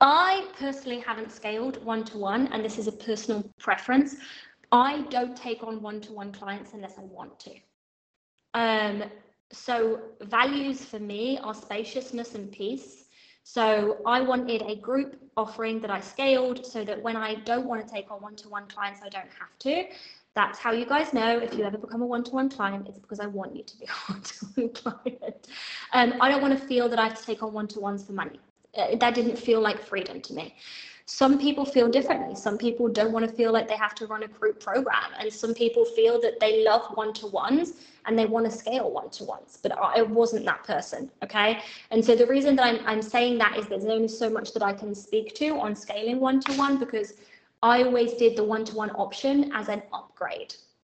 I personally haven't scaled one to one, and this is a personal preference. I don't take on one to one clients unless I want to. Um, so, values for me are spaciousness and peace. So, I wanted a group offering that I scaled so that when I don't want to take on one to one clients, I don't have to. That's how you guys know if you ever become a one-to-one client, it's because I want you to be a one-to-one client. Um, I don't want to feel that I have to take on one-to-ones for money. Uh, that didn't feel like freedom to me. Some people feel differently. Some people don't want to feel like they have to run a group program. And some people feel that they love one to ones and they want to scale one to ones. But I wasn't that person. Okay. And so the reason that I'm, I'm saying that is there's only so much that I can speak to on scaling one to one because I always did the one to one option as an upgrade.